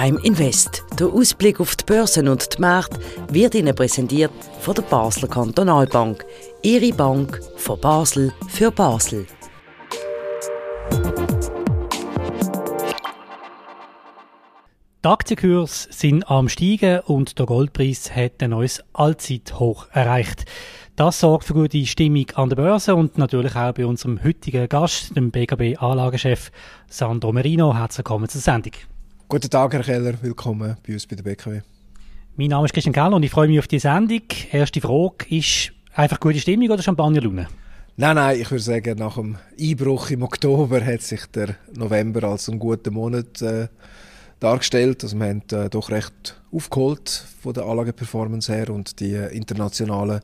Prime Invest. Der Ausblick auf die Börsen und die Märkte wird Ihnen präsentiert von der Basler Kantonalbank. Ihre Bank von Basel für Basel. Die Aktienkurse sind am Steigen und der Goldpreis hat ein neues Allzeithoch erreicht. Das sorgt für gute Stimmung an der Börse und natürlich auch bei unserem heutigen Gast, dem BKB-Anlagechef Sandro Merino. Herzlich willkommen zur Sendung. Guten Tag, Herr Keller. Willkommen bei uns bei der BKW. Mein Name ist Christian Keller und ich freue mich auf die Sendung. Erste Frage, ist einfach gute Stimmung oder Champagnerlaune? Nein, nein, ich würde sagen, nach dem Einbruch im Oktober hat sich der November als ein guter Monat äh, dargestellt. Also wir haben äh, doch recht aufgeholt von der Anlageperformance her und die äh, internationalen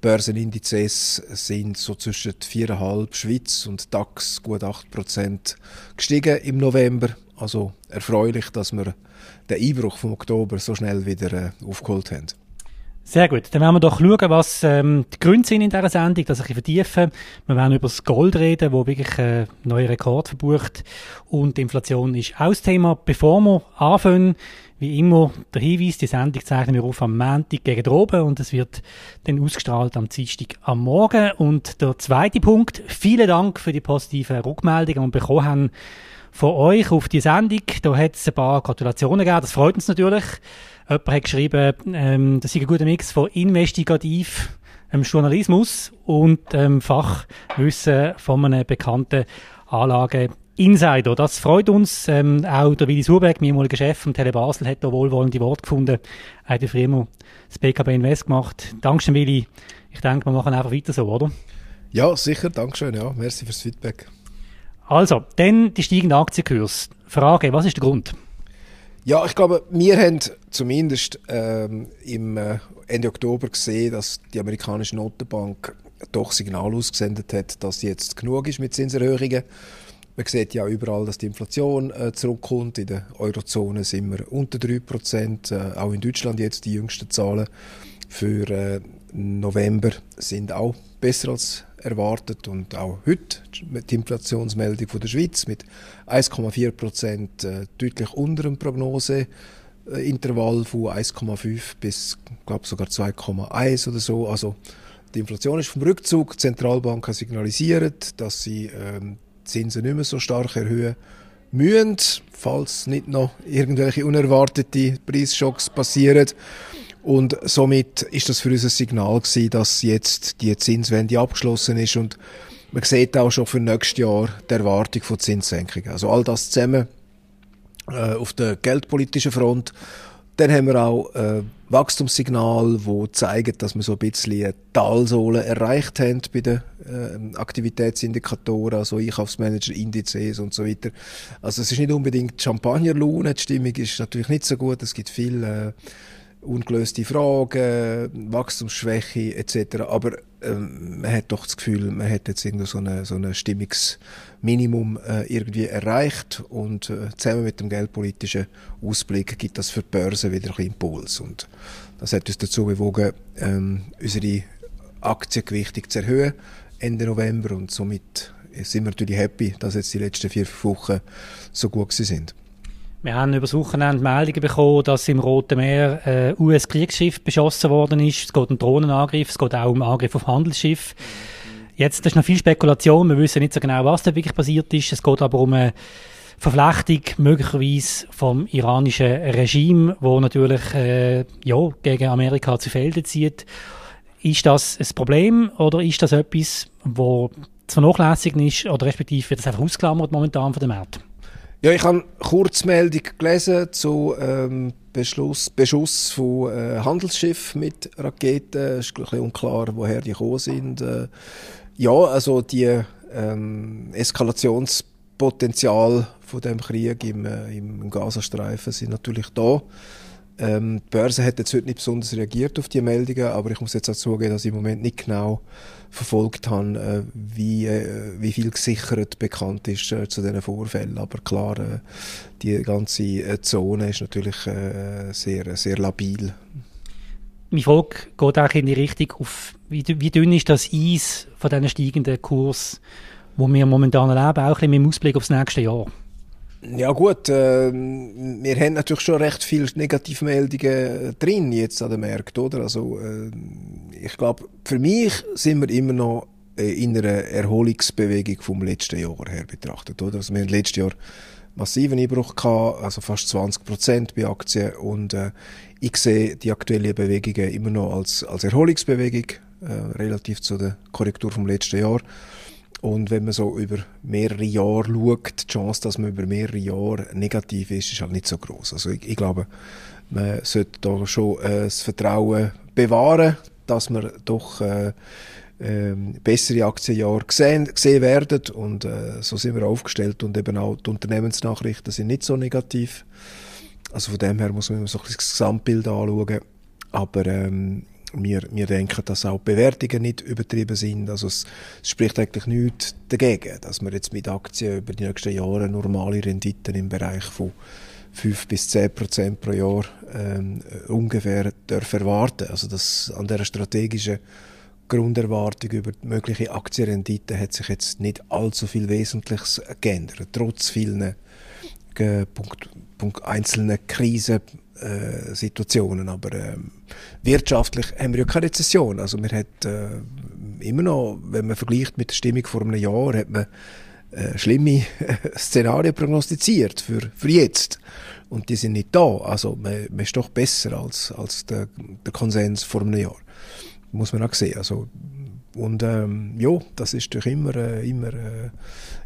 Börsenindizes sind so zwischen 4,5 Schweiz und DAX gut 8% gestiegen im November. Also erfreulich, dass wir den Einbruch vom Oktober so schnell wieder äh, aufgeholt haben. Sehr gut. Dann werden wir doch schauen, was ähm, die Gründe sind in dieser Sendung, das ein bisschen vertiefen. Wir werden über das Gold reden, wo wirklich äh, neue Rekord verbucht. Und die Inflation ist auch das Thema. Bevor wir anfangen, wie immer der Hinweis, die Sendung zeichnen wir auf am Montag gegen oben und es wird dann ausgestrahlt am Dienstag am Morgen. Und der zweite Punkt, vielen Dank für die positiven Rückmeldungen, die wir bekommen haben von euch auf die Sendung. Da hat es ein paar Gratulationen gegeben, das freut uns natürlich. Jemand hat geschrieben, ähm, das ist ein guter Mix von investigativ ähm, Journalismus und ähm, Fachwissen von einem bekannten Anlage Insider. Das freut uns. Ähm, auch der Willi Surbeck, mein ehemaliger Chef von Tele Basel, hat da wohlwollende Worte gefunden. Er hat früher immer das BKB Invest gemacht. Dankeschön, Willi. Ich denke, wir machen einfach weiter so, oder? Ja, sicher. Dankeschön. Ja, merci fürs Feedback. Also, dann die steigende Aktienkurs. Frage, was ist der Grund? Ja, ich glaube, wir haben zumindest ähm, im äh, Ende Oktober gesehen, dass die amerikanische Notenbank doch Signal ausgesendet hat, dass jetzt genug ist mit Zinserhöhungen. Man sieht ja überall, dass die Inflation äh, zurückkommt. In der Eurozone sind wir unter 3%. Äh, auch in Deutschland jetzt die jüngsten Zahlen für äh, November sind auch besser als erwartet und auch heute die Inflationsmeldung von der Schweiz mit 1,4 Prozent äh, deutlich unter dem Prognoseintervall von 1,5 bis glaube sogar 2,1 oder so. Also die Inflation ist vom Rückzug. Die Zentralbank hat signalisiert, dass sie ähm, Zinsen nicht mehr so stark erhöhen müssen, falls nicht noch irgendwelche unerwartete Preisschocks passieren. Und somit ist das für uns ein Signal gewesen, dass jetzt die Zinswende abgeschlossen ist und man sieht auch schon für nächstes Jahr die Erwartung von Zinssenkungen. Also all das zusammen äh, auf der geldpolitischen Front. Dann haben wir auch äh, Wachstumssignal, wo zeigen, dass wir so ein bisschen Talsohle erreicht haben bei den äh, Aktivitätsindikatoren, also Einkaufsmanager-Indizes und so weiter. Also es ist nicht unbedingt Champagnerlaune, die Stimmung ist natürlich nicht so gut, es gibt viel äh, ungelöste Fragen, Wachstumsschwäche etc. Aber ähm, man hat doch das Gefühl, man hat jetzt irgendwie so ein so Stimmungsminimum äh, irgendwie erreicht und äh, zusammen mit dem geldpolitischen Ausblick gibt das für die Börse wieder ein Impuls und das hat uns dazu bewogen, ähm, unsere Aktiengewichtung zu erhöhen Ende November und somit sind wir natürlich happy, dass jetzt die letzten vier Wochen so gut sind. Wir haben über das Wochenende Meldungen bekommen, dass im Roten Meer ein äh, US-Kriegsschiff beschossen worden ist. Es geht um Drohnenangriff, es geht auch um Angriff auf Handelsschiff. Jetzt, ist noch viel Spekulation, wir wissen nicht so genau, was da wirklich passiert ist. Es geht aber um eine Verflechtung möglicherweise vom iranischen Regime, wo natürlich äh, ja, gegen Amerika zu Felde zieht. Ist das ein Problem oder ist das etwas, wo zu vernachlässigen ist oder respektive wird das einfach ausklammert momentan von dem Markt? Ja, ich habe Kurzmeldung gelesen zu ähm, Beschluss, Beschuss von äh, Handelsschiffen mit Raketen. Es ist ein bisschen unklar, woher die gekommen sind. Äh, ja, also die ähm, Eskalationspotenzial von dem Krieg im, äh, im Gazastreifen sind natürlich da. Ähm, die Börse hat jetzt heute nicht besonders reagiert auf die Meldungen, aber ich muss jetzt auch zugeben, dass ich im Moment nicht genau verfolgt habe, äh, wie, äh, wie viel gesichert bekannt ist äh, zu diesen Vorfällen. Aber klar, äh, die ganze äh, Zone ist natürlich äh, sehr, sehr labil. Meine Frage geht auch in die Richtung, auf, wie, wie dünn ist das Eis von diesen steigenden Kurs, wo wir momentan erleben, auch ein bisschen mit dem Ausblick aufs nächste Jahr? Ja gut, äh, wir haben natürlich schon recht viele Negativmeldungen drin jetzt an dem Markt, oder? Also äh, ich glaube, für mich sind wir immer noch äh, in einer Erholungsbewegung vom letzten Jahr her betrachtet, oder? Also wir haben letztes Jahr massiven Einbruch gehabt, also fast 20 Prozent bei Aktien und äh, ich sehe die aktuellen Bewegungen immer noch als, als Erholungsbewegung äh, relativ zu der Korrektur vom letzten Jahr. Und wenn man so über mehrere Jahre schaut, die Chance, dass man über mehrere Jahre negativ ist, ist halt nicht so groß. Also ich, ich, glaube, man sollte da schon äh, das Vertrauen bewahren, dass man doch äh, äh, bessere Aktienjahre gesehen, gesehen werden. Und äh, so sind wir aufgestellt. Und eben auch die Unternehmensnachrichten sind nicht so negativ. Also von dem her muss man immer so das Gesamtbild anschauen. Aber ähm, wir, wir denken, dass auch Bewertungen nicht übertrieben sind. Also es, es, spricht eigentlich nichts dagegen, dass man jetzt mit Aktien über die nächsten Jahre normale Renditen im Bereich von 5 bis 10 Prozent pro Jahr ähm, ungefähr dürfen erwarten. Also das an der strategischen Grunderwartung über mögliche Aktienrenditen hat sich jetzt nicht allzu viel Wesentliches geändert, trotz vielen äh, Punkt, Punkt, einzelnen Krisen äh. Aber äh, wirtschaftlich haben wir ja keine Rezession. Also man hat äh, immer noch, wenn man vergleicht mit der Stimmung vor einem Jahr, hat man äh, schlimme Szenarien prognostiziert für, für jetzt. Und die sind nicht da. Also man, man ist doch besser als, als der, der Konsens vor einem Jahr. Muss man auch sehen. Also, und ähm, ja, das ist doch immer, äh, immer äh,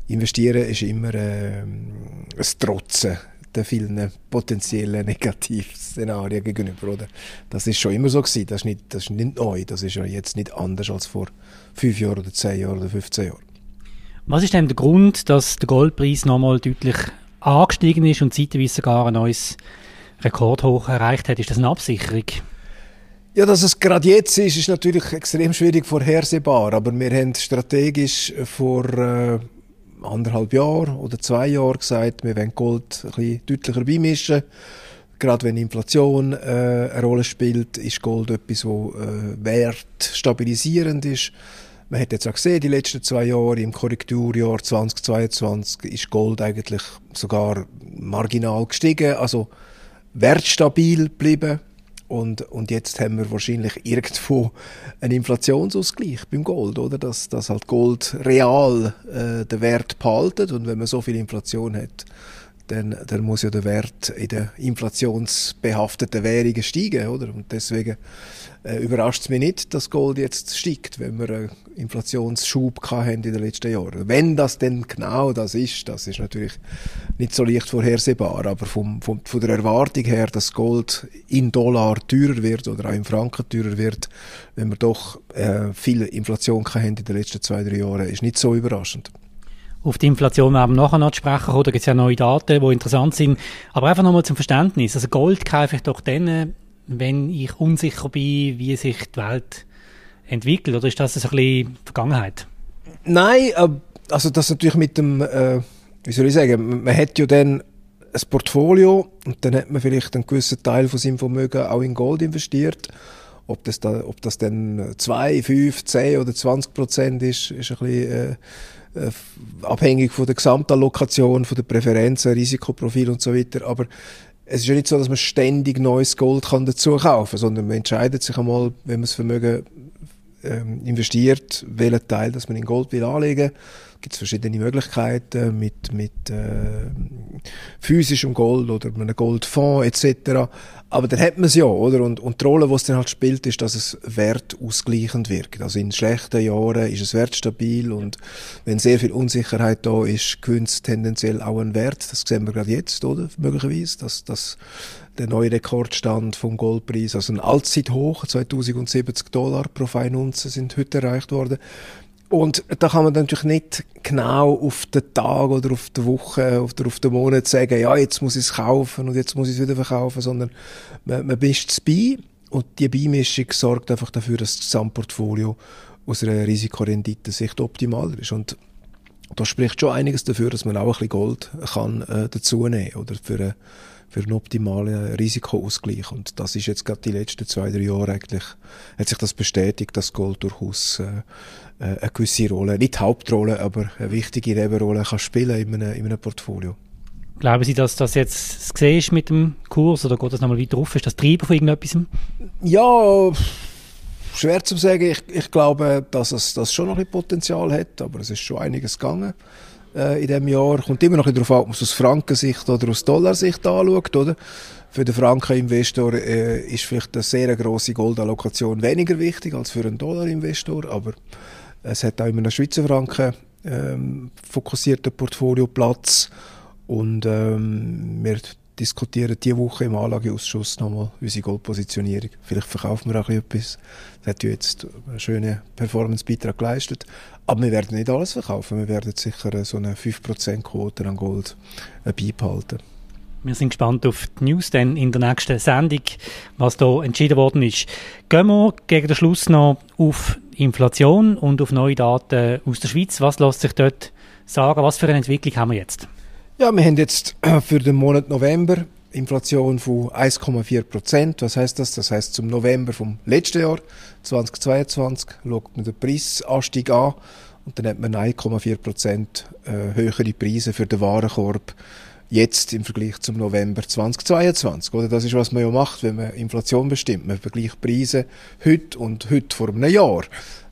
investieren ist immer äh, ein Trotzen den vielen potenziellen Negativszenarien gegenüber. Oder? Das ist schon immer so gewesen. Das ist, nicht, das ist nicht neu. Das ist ja jetzt nicht anders als vor fünf Jahren oder zehn Jahren oder 15 Jahren. Was ist denn der Grund, dass der Goldpreis nochmal deutlich angestiegen ist und zeitweise sogar ein neues Rekordhoch erreicht hat? Ist das eine Absicherung? Ja, dass es gerade jetzt ist, ist natürlich extrem schwierig vorhersehbar. Aber wir haben strategisch vor äh, anderthalb Jahre oder zwei Jahre gesagt, wir wollen Gold ein bisschen deutlicher beimischen. Gerade wenn Inflation äh, eine Rolle spielt, ist Gold etwas, wo äh, wertstabilisierend ist. Man hat jetzt auch gesehen, die letzten zwei Jahre, im Korrekturjahr 2022, ist Gold eigentlich sogar marginal gestiegen, also wertstabil geblieben. Und, und jetzt haben wir wahrscheinlich irgendwo einen Inflationsausgleich beim Gold, oder? Dass, dass halt Gold real äh, den Wert behaltet. Und wenn man so viel Inflation hat, dann, dann muss ja der Wert in den inflationsbehafteten Währungen steigen, oder? Und deswegen äh, überrascht es mich nicht, dass Gold jetzt steigt, wenn wir einen Inflationsschub haben in den letzten Jahren. Wenn das denn genau das ist, das ist natürlich nicht so leicht vorhersehbar, aber vom, vom, von der Erwartung her, dass Gold in Dollar teurer wird oder auch in Franken teurer wird, wenn wir doch äh, viel Inflation haben in den letzten zwei, drei Jahren, ist nicht so überraschend. Auf die Inflation werden wir nachher noch zu sprechen kommen. Da gibt es ja neue Daten, die interessant sind. Aber einfach nochmal zum Verständnis. Also Gold kaufe ich doch dann, wenn ich unsicher bin, wie sich die Welt entwickelt. Oder ist das so ein bisschen Vergangenheit? Nein, also das natürlich mit dem, äh, wie soll ich sagen, man hat ja dann ein Portfolio und dann hat man vielleicht einen gewissen Teil von seinem Vermögen auch in Gold investiert. Ob das, da, ob das dann 2, 5, 10 oder 20 Prozent ist, ist ein bisschen äh, äh, abhängig von der Gesamtallokation, von der Präferenzen, Risikoprofil und so weiter. Aber es ist ja nicht so, dass man ständig neues Gold kann dazu kaufen, sondern man entscheidet sich einmal, wenn man das Vermögen ähm, investiert, welchen Teil, dass man in Gold will anlegen. Gibt es verschiedene Möglichkeiten mit mit äh, physischem Gold oder einem Goldfonds etc. Aber dann hat man es ja, oder? Und, und die Rolle, die es dann halt spielt, ist, dass es wertausgleichend wirkt. Also in schlechten Jahren ist es wertstabil und wenn sehr viel Unsicherheit da ist, gewinnt es tendenziell auch einen Wert. Das sehen wir gerade jetzt, oder? Möglicherweise, dass, dass der neue Rekordstand vom Goldpreis, also ein Allzeithoch, 2070 Dollar pro Feinunze sind heute erreicht worden. Und da kann man natürlich nicht genau auf den Tag oder auf die Woche oder auf den Monat sagen, ja, jetzt muss ich es kaufen und jetzt muss ich es wieder verkaufen, sondern man, man mischt es bei und die Beimischung sorgt einfach dafür, dass das Gesamtportfolio aus einer Risikorendite-Sicht optimaler ist. Und da spricht schon einiges dafür, dass man auch ein bisschen Gold kann äh, dazu nehmen oder für eine für einen optimalen Risikoausgleich. Und das ist jetzt gerade die letzten zwei, drei Jahre eigentlich, hat sich das bestätigt, dass Gold durchaus äh, äh, eine gewisse Rolle, nicht Hauptrolle, aber eine wichtige Nebenrolle kann spielen in einem, in einem Portfolio. Glauben Sie, dass das jetzt gesehen ist mit dem Kurs oder geht das nochmal weiter auf? Ist das Treiber von irgendetwas? Ja, schwer zu sagen. Ich, ich glaube, dass es das schon noch ein Potenzial hat, aber es ist schon einiges gegangen äh, in diesem Jahr. Kommt immer noch darauf an, ob man es aus Frankensicht oder aus Dollarsicht anschaut, oder? Für den Frankeninvestor äh, ist vielleicht eine sehr grosse Goldallokation weniger wichtig als für einen Dollarinvestor, aber es hat auch immer einen Schweizer Franken ähm, fokussierten Portfolio Platz und ähm, wir diskutieren diese Woche im Anlageausschuss nochmal unsere Goldpositionierung. Vielleicht verkaufen wir auch etwas. Das hat jetzt einen schönen Performance-Beitrag geleistet. Aber wir werden nicht alles verkaufen. Wir werden sicher so eine 5%-Quote an Gold äh, beibehalten. Wir sind gespannt auf die News dann in der nächsten Sendung, was da entschieden worden ist. Gehen wir gegen den Schluss noch auf Inflation und auf neue Daten aus der Schweiz. Was lässt sich dort sagen? Was für eine Entwicklung haben wir jetzt? Ja, wir haben jetzt für den Monat November Inflation von 1,4 Prozent. Was heißt das? Das heißt zum November vom letzten Jahr 2022 schaut man den Preisanstieg an und dann hat man 1,4 Prozent äh, höhere Preise für den Warenkorb jetzt im Vergleich zum November 2022. Oder das ist, was man ja macht, wenn man Inflation bestimmt. Man vergleicht Preise heute und heute vor einem Jahr.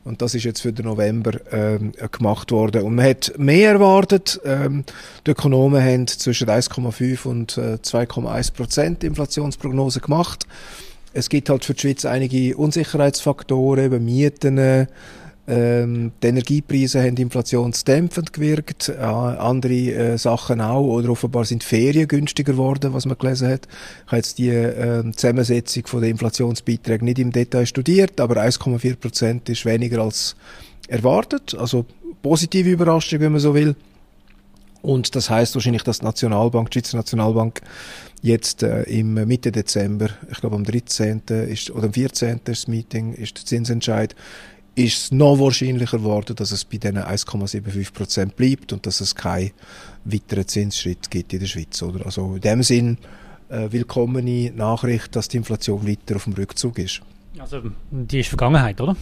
Und das ist jetzt für den November ähm, gemacht worden. Und man hat mehr erwartet. Ähm, die Ökonomen haben zwischen 1,5 und äh, 2,1 Prozent Inflationsprognose gemacht. Es gibt halt für die Schweiz einige Unsicherheitsfaktoren, eben Mieten, ähm, die Energiepreise haben inflationsdämpfend gewirkt, äh, andere äh, Sachen auch, oder offenbar sind Ferien günstiger geworden, was man gelesen hat. Ich habe jetzt die äh, Zusammensetzung von der Inflationsbeiträge nicht im Detail studiert, aber 1,4 Prozent ist weniger als erwartet, also positive Überraschung, wenn man so will. Und das heißt wahrscheinlich, dass die Nationalbank, die Schweizer Nationalbank, jetzt äh, im Mitte Dezember, ich glaube am 13. Ist, oder am 14. ist das Meeting, ist der Zinsentscheid, ist es noch wahrscheinlicher geworden, dass es bei diesen 1,75 Prozent bleibt und dass es keinen weiteren Zinsschritt gibt in der Schweiz. Oder? Also in dem Sinn äh, willkommene Nachricht, dass die Inflation weiter auf dem Rückzug ist. Also die ist Vergangenheit, oder?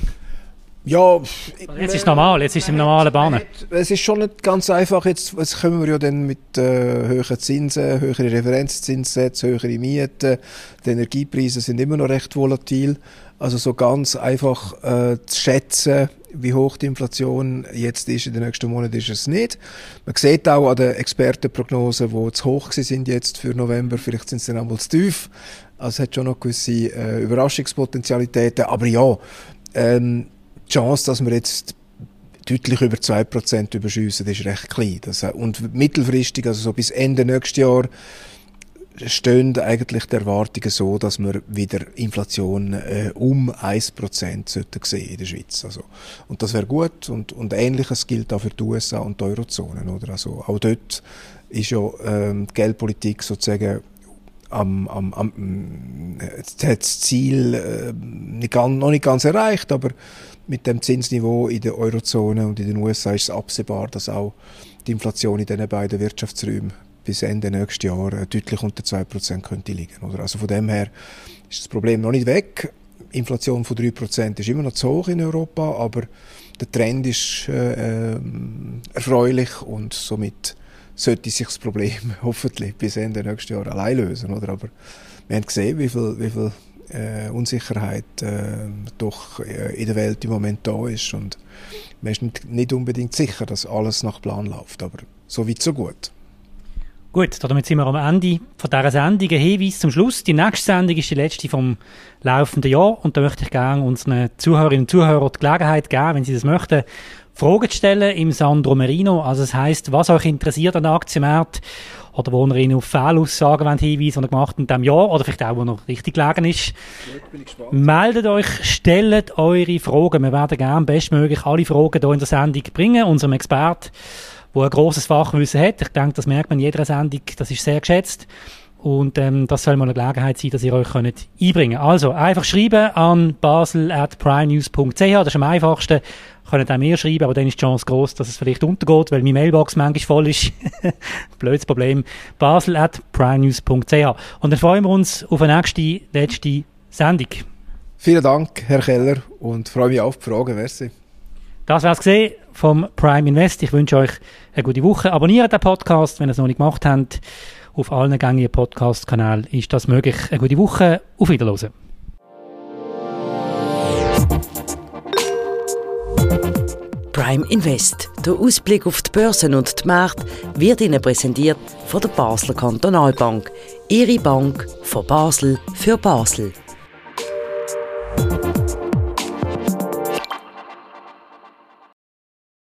Ja, also jetzt ist es normal, jetzt ist es im normalen Bahnen. Es ist schon nicht ganz einfach. Jetzt, jetzt kommen wir ja dann mit äh, höheren Zinsen, höheren Referenzzinssätze, höhere Mieten. Die Energiepreise sind immer noch recht volatil. Also so ganz einfach äh, zu schätzen, wie hoch die Inflation jetzt ist in den nächsten Monaten, ist es nicht. Man sieht auch an den Expertenprognosen, die zu hoch sind jetzt für November, vielleicht sind sie dann einmal zu tief. Also es hat schon noch gewisse äh, Überraschungspotenzialitäten. Aber ja, ähm, die Chance, dass wir jetzt deutlich über 2% überschiessen, ist recht klein. Das, und mittelfristig, also so bis Ende nächstes Jahr, stehen eigentlich die Erwartungen so, dass wir wieder Inflation äh, um 1% sollten sehen in der Schweiz. Also, und das wäre gut und, und Ähnliches gilt auch für die USA und die Eurozone. Oder? Also, auch dort ist ja ähm, die Geldpolitik sozusagen am, am, am hat das Ziel äh, nicht ganz, noch nicht ganz erreicht, aber mit dem Zinsniveau in der Eurozone und in den USA ist es absehbar, dass auch die Inflation in diesen beiden Wirtschaftsräumen bis Ende nächstes Jahr äh, deutlich unter 2% könnte liegen. Oder? Also von dem her ist das Problem noch nicht weg. Inflation von 3% ist immer noch zu hoch in Europa, aber der Trend ist äh, äh, erfreulich und somit sollte sich das Problem hoffentlich bis Ende nächstes Jahr allein lösen. Oder? Aber wir haben gesehen, wie viel, wie viel äh, Unsicherheit äh, doch in der Welt im Moment da ist und man ist nicht unbedingt sicher, dass alles nach Plan läuft, aber so weit so gut. Gut, damit sind wir am Ende von dieser Sendung. Ein Hinweis zum Schluss. Die nächste Sendung ist die letzte vom laufenden Jahr und da möchte ich gerne unseren Zuhörerinnen und Zuhörern die Gelegenheit geben, wenn sie das möchten, Fragen zu stellen im Sandro Merino. Also das heisst, was euch interessiert an der Aktienmarkt oder wo ihr ihnen auf Fehlaussagen wollt, hinweisen, die ihr gemacht in diesem Jahr oder vielleicht auch, wo noch richtig gelegen ist. Meldet euch, stellt eure Fragen. Wir werden gerne bestmöglich alle Fragen hier in der Sendung bringen, unserem Experten wo ein grosses Fachwissen hat. Ich denke, das merkt man in jeder Sendung, das ist sehr geschätzt. Und ähm, das soll mal eine Gelegenheit sein, dass ihr euch könnt einbringen könnt. Also, einfach schreiben an basel.primenews.ch, das ist am einfachsten. Könnt auch mir schreiben, aber dann ist die Chance groß, dass es vielleicht untergeht, weil meine Mailbox manchmal voll ist. Blödes Problem. basel.primenews.ch Und dann freuen wir uns auf eine nächste, letzte Sendung. Vielen Dank, Herr Keller, und freue mich auf die Fragen. Merci. Das war es vom Prime Invest. Ich wünsche euch eine gute Woche. Abonniert den Podcast, wenn ihr es noch nicht gemacht habt. Auf allen gängigen Podcast-Kanälen ist das möglich. Eine gute Woche. Auf Wiederhören. Prime Invest. Der Ausblick auf die Börsen und die Märkte wird Ihnen präsentiert von der Basler Kantonalbank. Ihre Bank von Basel für Basel.